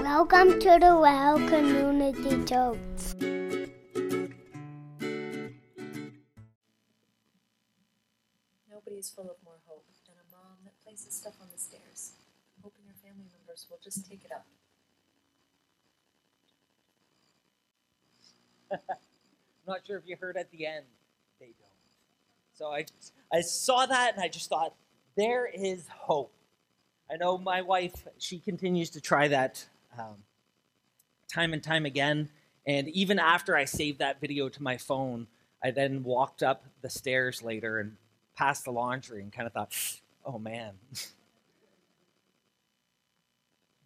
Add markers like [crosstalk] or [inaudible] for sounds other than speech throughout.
Welcome to the Well Community Church. Nobody is full of more hope than a mom that places stuff on the stairs, hoping her family members will just take it up. [laughs] not sure if you heard at the end. They don't. So I, I saw that and I just thought, there is hope. I know my wife, she continues to try that um, time and time again. And even after I saved that video to my phone, I then walked up the stairs later and past the laundry and kind of thought, oh man. [laughs]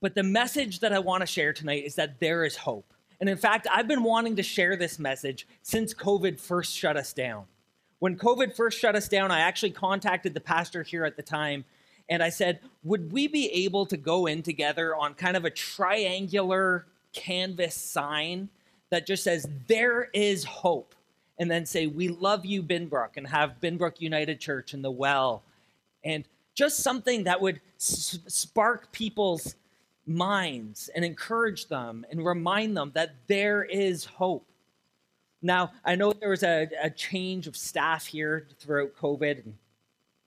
but the message that I want to share tonight is that there is hope. And in fact, I've been wanting to share this message since COVID first shut us down. When COVID first shut us down, I actually contacted the pastor here at the time and I said, Would we be able to go in together on kind of a triangular canvas sign that just says, There is hope? And then say, We love you, Binbrook, and have Binbrook United Church and the well. And just something that would s- spark people's minds and encourage them and remind them that there is hope. Now, I know there was a, a change of staff here throughout COVID, and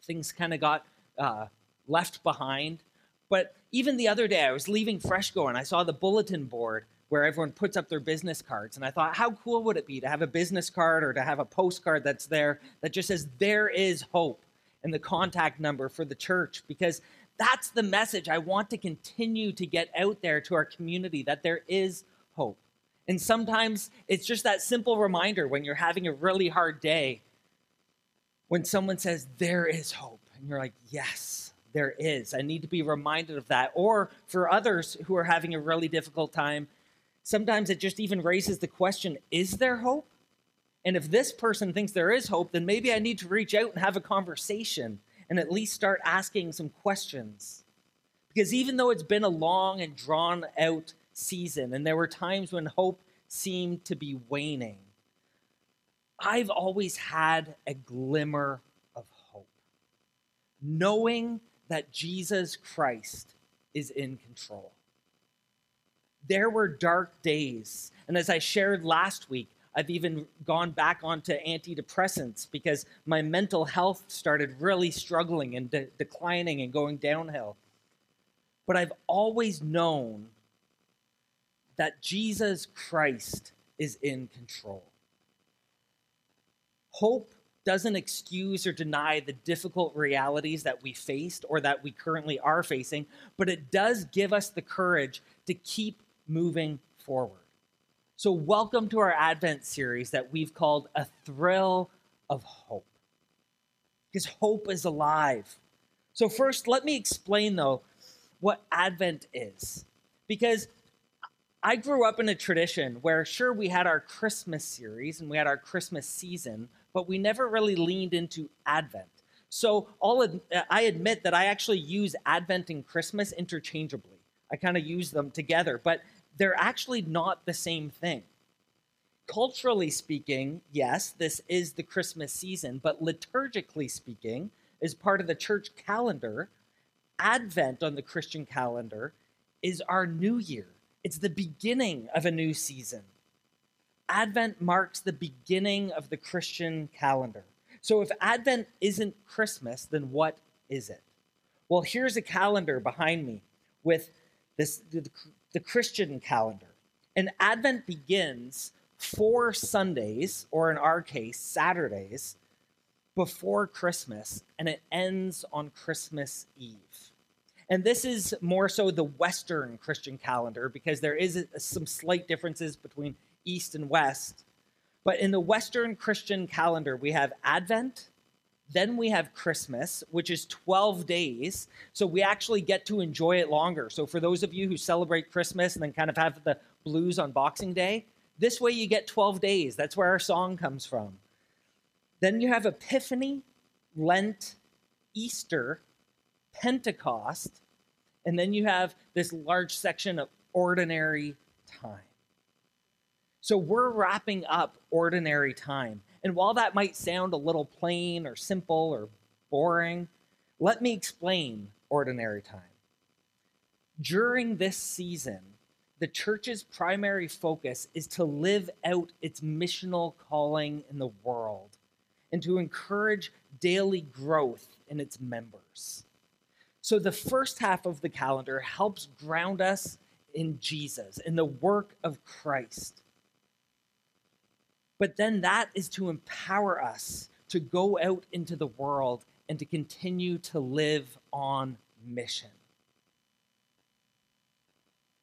things kind of got uh, left behind. But even the other day, I was leaving Freshco and I saw the bulletin board where everyone puts up their business cards. And I thought, how cool would it be to have a business card or to have a postcard that's there that just says, there is hope and the contact number for the church? Because that's the message I want to continue to get out there to our community that there is hope. And sometimes it's just that simple reminder when you're having a really hard day, when someone says, There is hope. And you're like, Yes, there is. I need to be reminded of that. Or for others who are having a really difficult time, sometimes it just even raises the question Is there hope? And if this person thinks there is hope, then maybe I need to reach out and have a conversation and at least start asking some questions. Because even though it's been a long and drawn out season, and there were times when hope seemed to be waning, I've always had a glimmer of hope, knowing that Jesus Christ is in control. There were dark days, and as I shared last week, I've even gone back onto antidepressants because my mental health started really struggling and de- declining and going downhill. But I've always known that Jesus Christ is in control. Hope doesn't excuse or deny the difficult realities that we faced or that we currently are facing, but it does give us the courage to keep moving forward. So, welcome to our Advent series that we've called A Thrill of Hope. Because hope is alive. So, first, let me explain though what Advent is. Because I grew up in a tradition where, sure, we had our Christmas series and we had our Christmas season, but we never really leaned into Advent. So, all I admit that I actually use Advent and Christmas interchangeably. I kind of use them together, but they're actually not the same thing. Culturally speaking, yes, this is the Christmas season, but liturgically speaking, as part of the church calendar, Advent on the Christian calendar is our new year. It's the beginning of a new season. Advent marks the beginning of the Christian calendar. So if Advent isn't Christmas, then what is it? Well, here's a calendar behind me with this the, the Christian calendar. And Advent begins four Sundays, or in our case, Saturdays, before Christmas, and it ends on Christmas Eve. And this is more so the Western Christian calendar because there is some slight differences between East and West. But in the Western Christian calendar, we have Advent, then we have Christmas, which is 12 days. So we actually get to enjoy it longer. So for those of you who celebrate Christmas and then kind of have the blues on Boxing Day, this way you get 12 days. That's where our song comes from. Then you have Epiphany, Lent, Easter, Pentecost, and then you have this large section of ordinary time. So we're wrapping up ordinary time. And while that might sound a little plain or simple or boring, let me explain ordinary time. During this season, the church's primary focus is to live out its missional calling in the world and to encourage daily growth in its members. So, the first half of the calendar helps ground us in Jesus, in the work of Christ. But then that is to empower us to go out into the world and to continue to live on mission.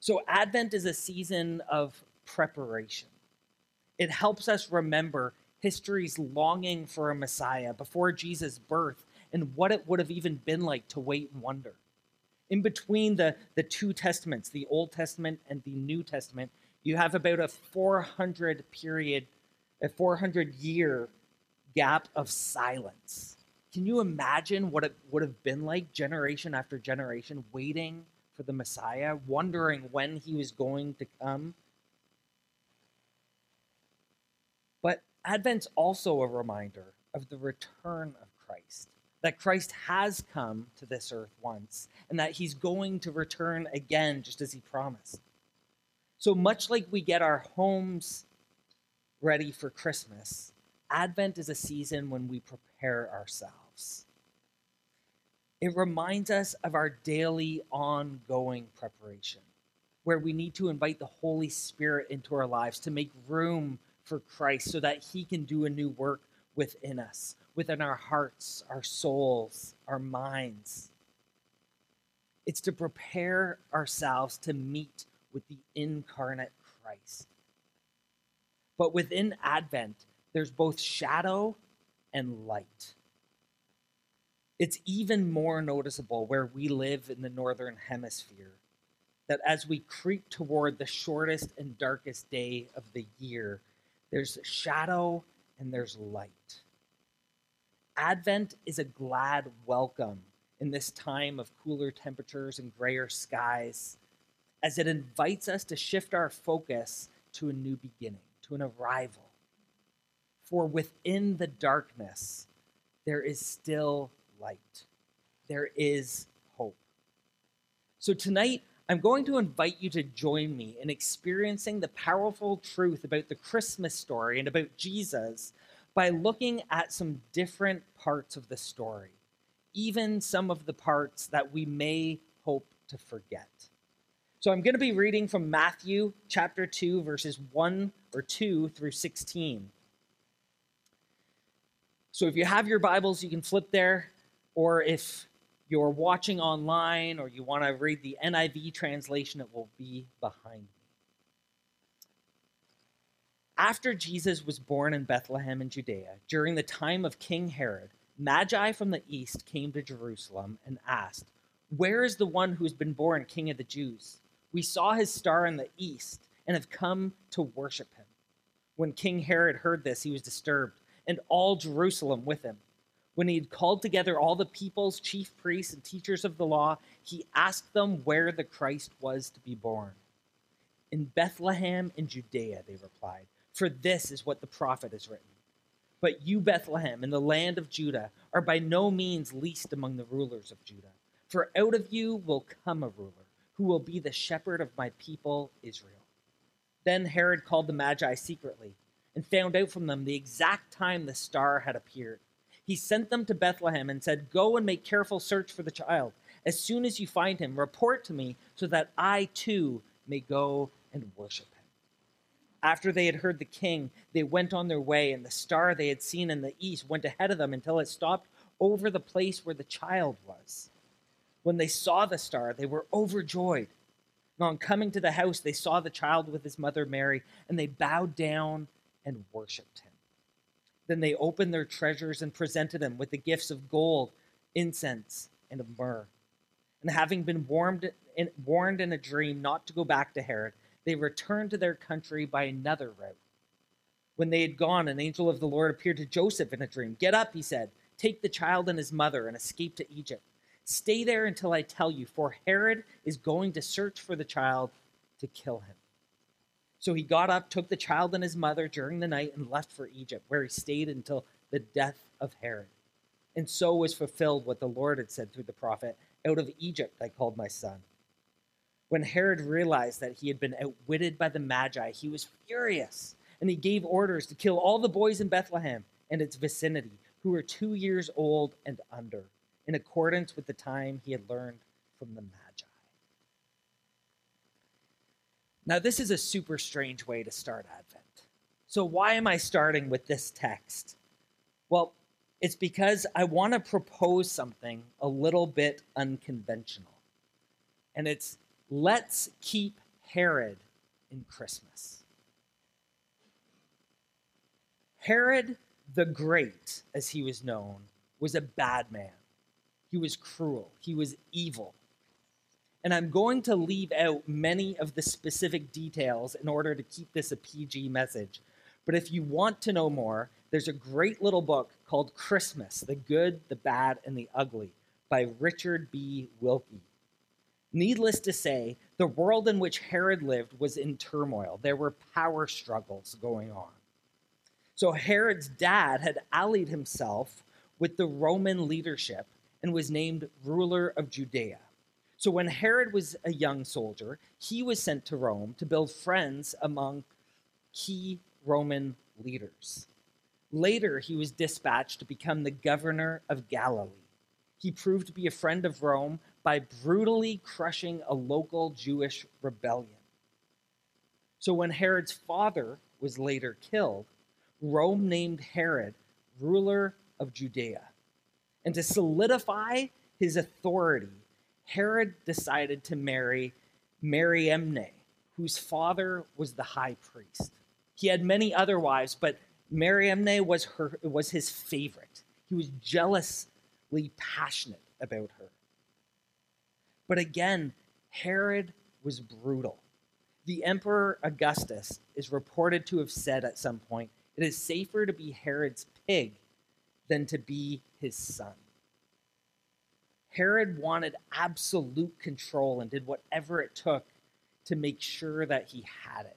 So, Advent is a season of preparation. It helps us remember history's longing for a Messiah before Jesus' birth and what it would have even been like to wait and wonder. In between the, the two testaments, the Old Testament and the New Testament, you have about a 400 period, a 400 year gap of silence. Can you imagine what it would have been like generation after generation waiting for the Messiah, wondering when he was going to come. But Advent's also a reminder of the return of Christ, that Christ has come to this earth once, and that he's going to return again, just as he promised. So much like we get our homes ready for Christmas, Advent is a season when we prepare ourselves. It reminds us of our daily ongoing preparation, where we need to invite the Holy Spirit into our lives to make room for Christ so that He can do a new work within us, within our hearts, our souls, our minds. It's to prepare ourselves to meet with the incarnate Christ. But within Advent, there's both shadow and light. It's even more noticeable where we live in the Northern Hemisphere that as we creep toward the shortest and darkest day of the year, there's shadow and there's light. Advent is a glad welcome in this time of cooler temperatures and grayer skies, as it invites us to shift our focus to a new beginning, an arrival. For within the darkness, there is still light. There is hope. So tonight, I'm going to invite you to join me in experiencing the powerful truth about the Christmas story and about Jesus by looking at some different parts of the story, even some of the parts that we may hope to forget. So I'm going to be reading from Matthew chapter 2, verses 1 or 2 through 16. So if you have your Bibles, you can flip there or if you're watching online or you want to read the NIV translation, it will be behind me. After Jesus was born in Bethlehem in Judea, during the time of King Herod, Magi from the east came to Jerusalem and asked, Where is the one who has been born King of the Jews? We saw his star in the east and have come to worship him. When King Herod heard this, he was disturbed, and all Jerusalem with him. When he had called together all the people's chief priests and teachers of the law, he asked them where the Christ was to be born. In Bethlehem in Judea, they replied, for this is what the prophet has written. But you, Bethlehem, in the land of Judah, are by no means least among the rulers of Judah. For out of you will come a ruler who will be the shepherd of my people Israel. Then Herod called the Magi secretly and found out from them the exact time the star had appeared he sent them to Bethlehem and said, Go and make careful search for the child. As soon as you find him, report to me so that I too may go and worship him. After they had heard the king, they went on their way, and the star they had seen in the east went ahead of them until it stopped over the place where the child was. When they saw the star, they were overjoyed. And on coming to the house, they saw the child with his mother Mary, and they bowed down and worshiped him. Then they opened their treasures and presented him with the gifts of gold, incense, and of myrrh. And having been warned in, warned in a dream not to go back to Herod, they returned to their country by another route. When they had gone, an angel of the Lord appeared to Joseph in a dream. Get up, he said, take the child and his mother and escape to Egypt. Stay there until I tell you, for Herod is going to search for the child to kill him. So he got up, took the child and his mother during the night, and left for Egypt, where he stayed until the death of Herod. And so was fulfilled what the Lord had said through the prophet Out of Egypt I called my son. When Herod realized that he had been outwitted by the Magi, he was furious, and he gave orders to kill all the boys in Bethlehem and its vicinity who were two years old and under, in accordance with the time he had learned from the Magi. Now, this is a super strange way to start Advent. So, why am I starting with this text? Well, it's because I want to propose something a little bit unconventional. And it's let's keep Herod in Christmas. Herod the Great, as he was known, was a bad man. He was cruel, he was evil. And I'm going to leave out many of the specific details in order to keep this a PG message. But if you want to know more, there's a great little book called Christmas The Good, the Bad, and the Ugly by Richard B. Wilke. Needless to say, the world in which Herod lived was in turmoil. There were power struggles going on. So Herod's dad had allied himself with the Roman leadership and was named ruler of Judea. So when Herod was a young soldier, he was sent to Rome to build friends among key Roman leaders. Later, he was dispatched to become the governor of Galilee. He proved to be a friend of Rome by brutally crushing a local Jewish rebellion. So when Herod's father was later killed, Rome named Herod ruler of Judea. And to solidify his authority, Herod decided to marry Mariamne, whose father was the high priest. He had many other wives, but Mariamne was, her, was his favorite. He was jealously passionate about her. But again, Herod was brutal. The Emperor Augustus is reported to have said at some point it is safer to be Herod's pig than to be his son. Herod wanted absolute control and did whatever it took to make sure that he had it.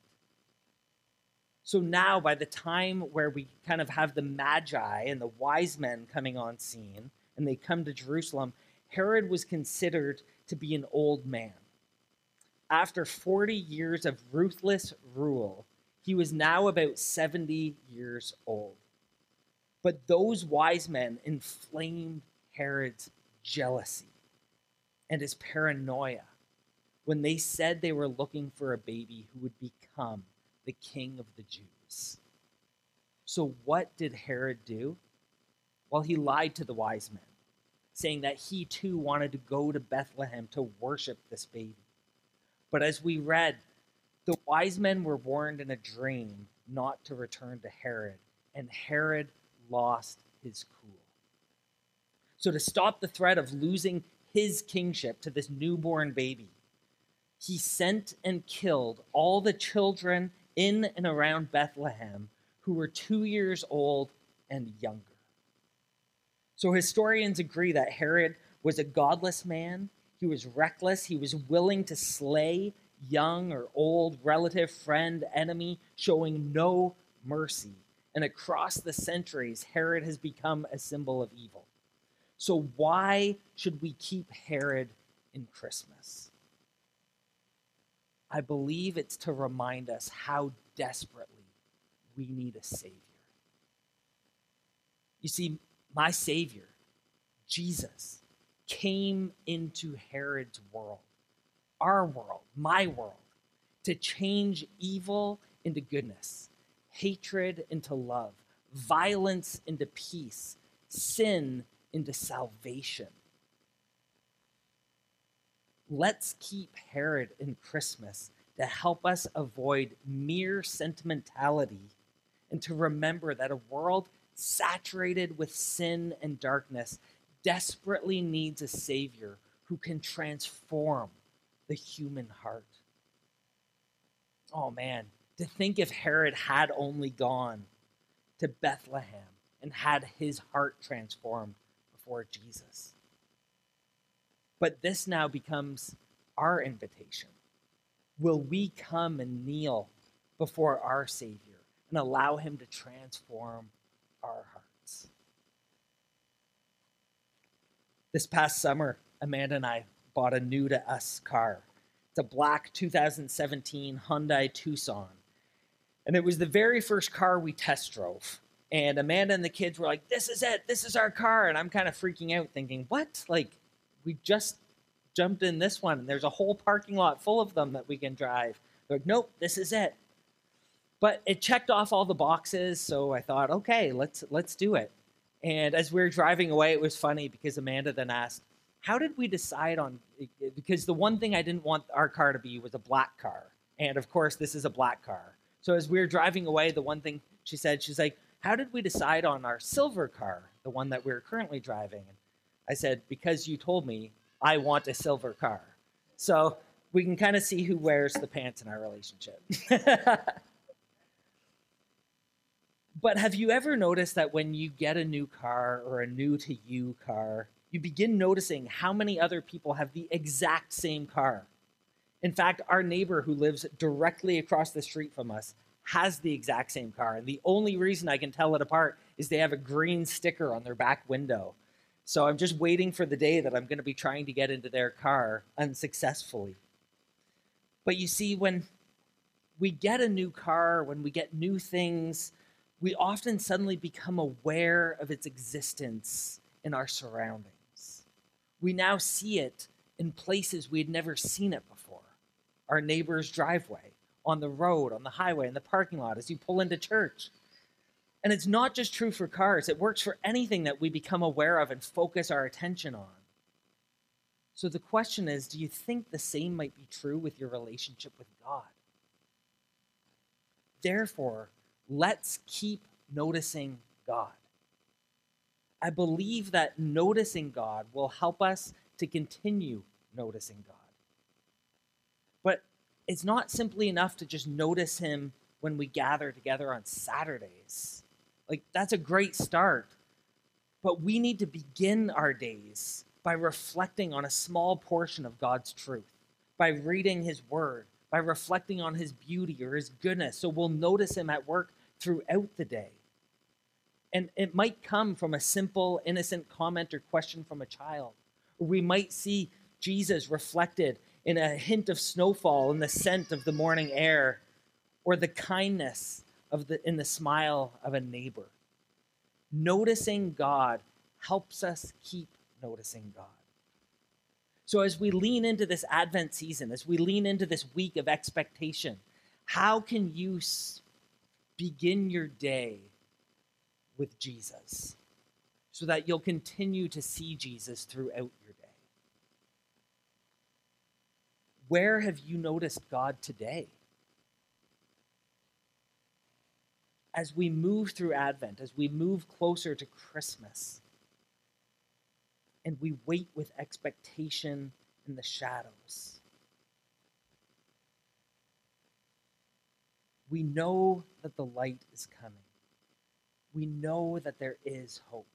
So now, by the time where we kind of have the Magi and the wise men coming on scene, and they come to Jerusalem, Herod was considered to be an old man. After 40 years of ruthless rule, he was now about 70 years old. But those wise men inflamed Herod's jealousy and his paranoia when they said they were looking for a baby who would become the king of the Jews. So, what did Herod do? Well, he lied to the wise men, saying that he too wanted to go to Bethlehem to worship this baby. But as we read, the wise men were warned in a dream not to return to Herod, and Herod lost his cool. So, to stop the threat of losing his kingship to this newborn baby, he sent and killed all the children in and around Bethlehem who were two years old and younger. So, historians agree that Herod was a godless man. He was reckless. He was willing to slay young or old, relative, friend, enemy, showing no mercy. And across the centuries, Herod has become a symbol of evil. So, why should we keep Herod in Christmas? I believe it's to remind us how desperately we need a Savior. You see, my Savior, Jesus, came into Herod's world our world, my world, to change evil into goodness, hatred into love, violence into peace, sin into salvation. Let's keep Herod in Christmas to help us avoid mere sentimentality and to remember that a world saturated with sin and darkness desperately needs a Savior who can transform the human heart. Oh man, to think if Herod had only gone to Bethlehem and had his heart transformed before Jesus. But this now becomes our invitation. Will we come and kneel before our Savior and allow him to transform our hearts? This past summer, Amanda and I bought a new to us car. It's a black 2017 Hyundai Tucson. And it was the very first car we test drove. And Amanda and the kids were like, This is it. This is our car. And I'm kind of freaking out, thinking, What? Like, we just jumped in this one. And there's a whole parking lot full of them that we can drive. They're like, Nope, this is it. But it checked off all the boxes. So I thought, Okay, let's, let's do it. And as we were driving away, it was funny because Amanda then asked, How did we decide on? Because the one thing I didn't want our car to be was a black car. And of course, this is a black car. So as we were driving away, the one thing she said, she's like, How did we decide on our silver car, the one that we're currently driving? And I said, Because you told me I want a silver car. So we can kind of see who wears the pants in our relationship. [laughs] but have you ever noticed that when you get a new car or a new to you car, you begin noticing how many other people have the exact same car? In fact, our neighbor who lives directly across the street from us has the exact same car. And the only reason I can tell it apart is they have a green sticker on their back window. So I'm just waiting for the day that I'm going to be trying to get into their car unsuccessfully. But you see, when we get a new car, when we get new things, we often suddenly become aware of its existence in our surroundings. We now see it in places we had never seen it before our neighbor's driveway, on the road, on the highway, in the parking lot, as you pull into church. And it's not just true for cars, it works for anything that we become aware of and focus our attention on. So the question is do you think the same might be true with your relationship with God? Therefore, let's keep noticing God. I believe that noticing God will help us to continue noticing God. It's not simply enough to just notice him when we gather together on Saturdays. Like, that's a great start. But we need to begin our days by reflecting on a small portion of God's truth, by reading his word, by reflecting on his beauty or his goodness. So we'll notice him at work throughout the day. And it might come from a simple, innocent comment or question from a child. We might see Jesus reflected in a hint of snowfall in the scent of the morning air, or the kindness of the in the smile of a neighbor. Noticing God helps us keep noticing God. So as we lean into this Advent season, as we lean into this week of expectation, how can you begin your day with Jesus so that you'll continue to see Jesus throughout Where have you noticed God today? As we move through Advent, as we move closer to Christmas, and we wait with expectation in the shadows, we know that the light is coming. We know that there is hope.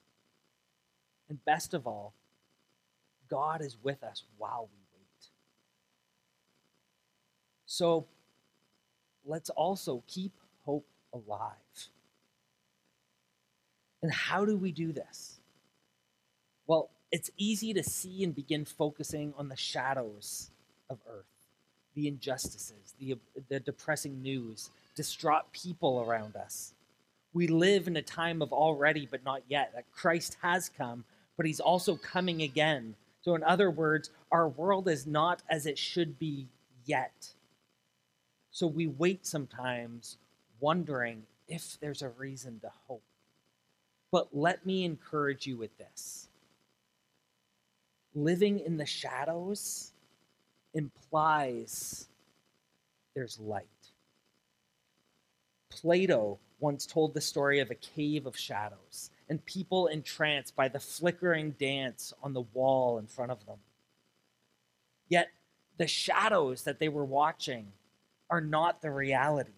And best of all, God is with us while we so let's also keep hope alive. And how do we do this? Well, it's easy to see and begin focusing on the shadows of earth, the injustices, the, the depressing news, distraught people around us. We live in a time of already but not yet, that Christ has come, but he's also coming again. So, in other words, our world is not as it should be yet. So we wait sometimes wondering if there's a reason to hope. But let me encourage you with this living in the shadows implies there's light. Plato once told the story of a cave of shadows and people entranced by the flickering dance on the wall in front of them. Yet the shadows that they were watching are not the reality.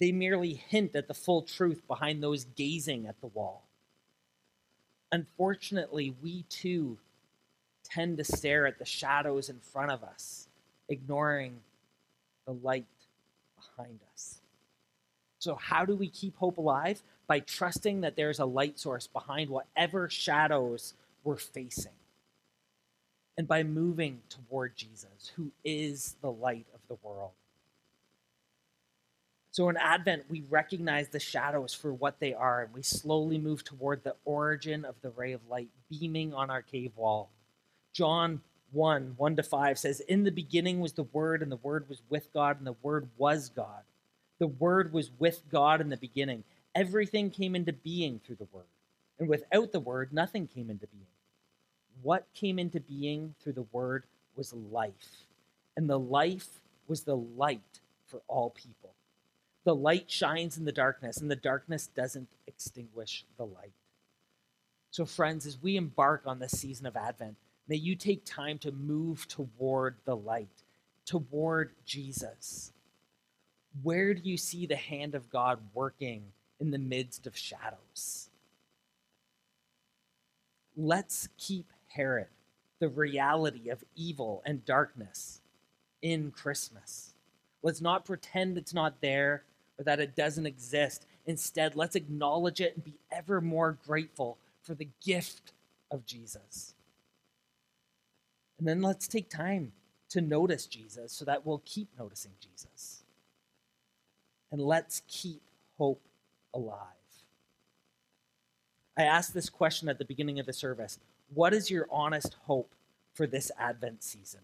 They merely hint at the full truth behind those gazing at the wall. Unfortunately, we too tend to stare at the shadows in front of us, ignoring the light behind us. So, how do we keep hope alive? By trusting that there's a light source behind whatever shadows we're facing. and by moving toward Jesus, who is the light of the world. So in Advent, we recognize the shadows for what they are, and we slowly move toward the origin of the ray of light beaming on our cave wall. John 1 1 to 5 says, In the beginning was the Word, and the Word was with God, and the Word was God. The Word was with God in the beginning. Everything came into being through the Word, and without the Word, nothing came into being. What came into being through the Word was life, and the life was the light for all people. The light shines in the darkness, and the darkness doesn't extinguish the light. So, friends, as we embark on this season of Advent, may you take time to move toward the light, toward Jesus. Where do you see the hand of God working in the midst of shadows? Let's keep Herod, the reality of evil and darkness, in Christmas. Let's not pretend it's not there that it doesn't exist. Instead, let's acknowledge it and be ever more grateful for the gift of Jesus. And then let's take time to notice Jesus so that we'll keep noticing Jesus. And let's keep hope alive. I asked this question at the beginning of the service What is your honest hope for this Advent season?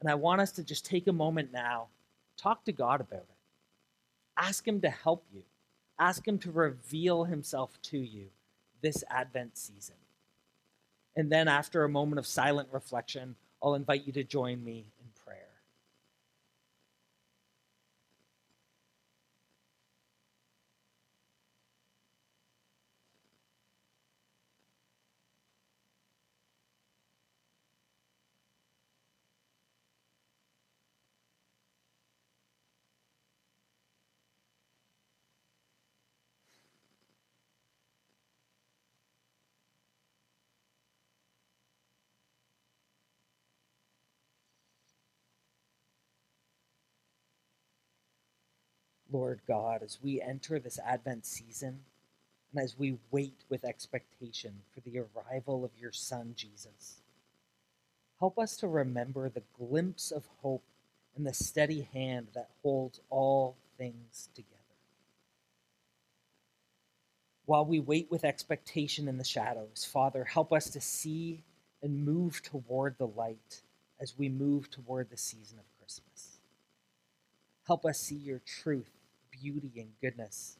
And I want us to just take a moment now, talk to God about it. Ask Him to help you. Ask Him to reveal Himself to you this Advent season. And then, after a moment of silent reflection, I'll invite you to join me in prayer. Lord God, as we enter this Advent season and as we wait with expectation for the arrival of your Son, Jesus. Help us to remember the glimpse of hope and the steady hand that holds all things together. While we wait with expectation in the shadows, Father, help us to see and move toward the light as we move toward the season of Christmas. Help us see your truth, beauty, and goodness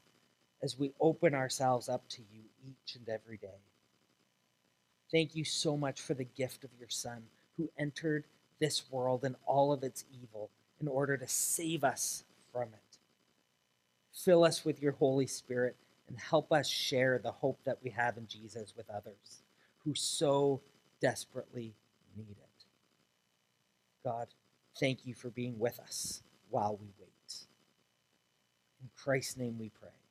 as we open ourselves up to you each and every day. Thank you so much for the gift of your Son who entered this world and all of its evil in order to save us from it. Fill us with your Holy Spirit and help us share the hope that we have in Jesus with others who so desperately need it. God, thank you for being with us while we wait. In Christ's name we pray.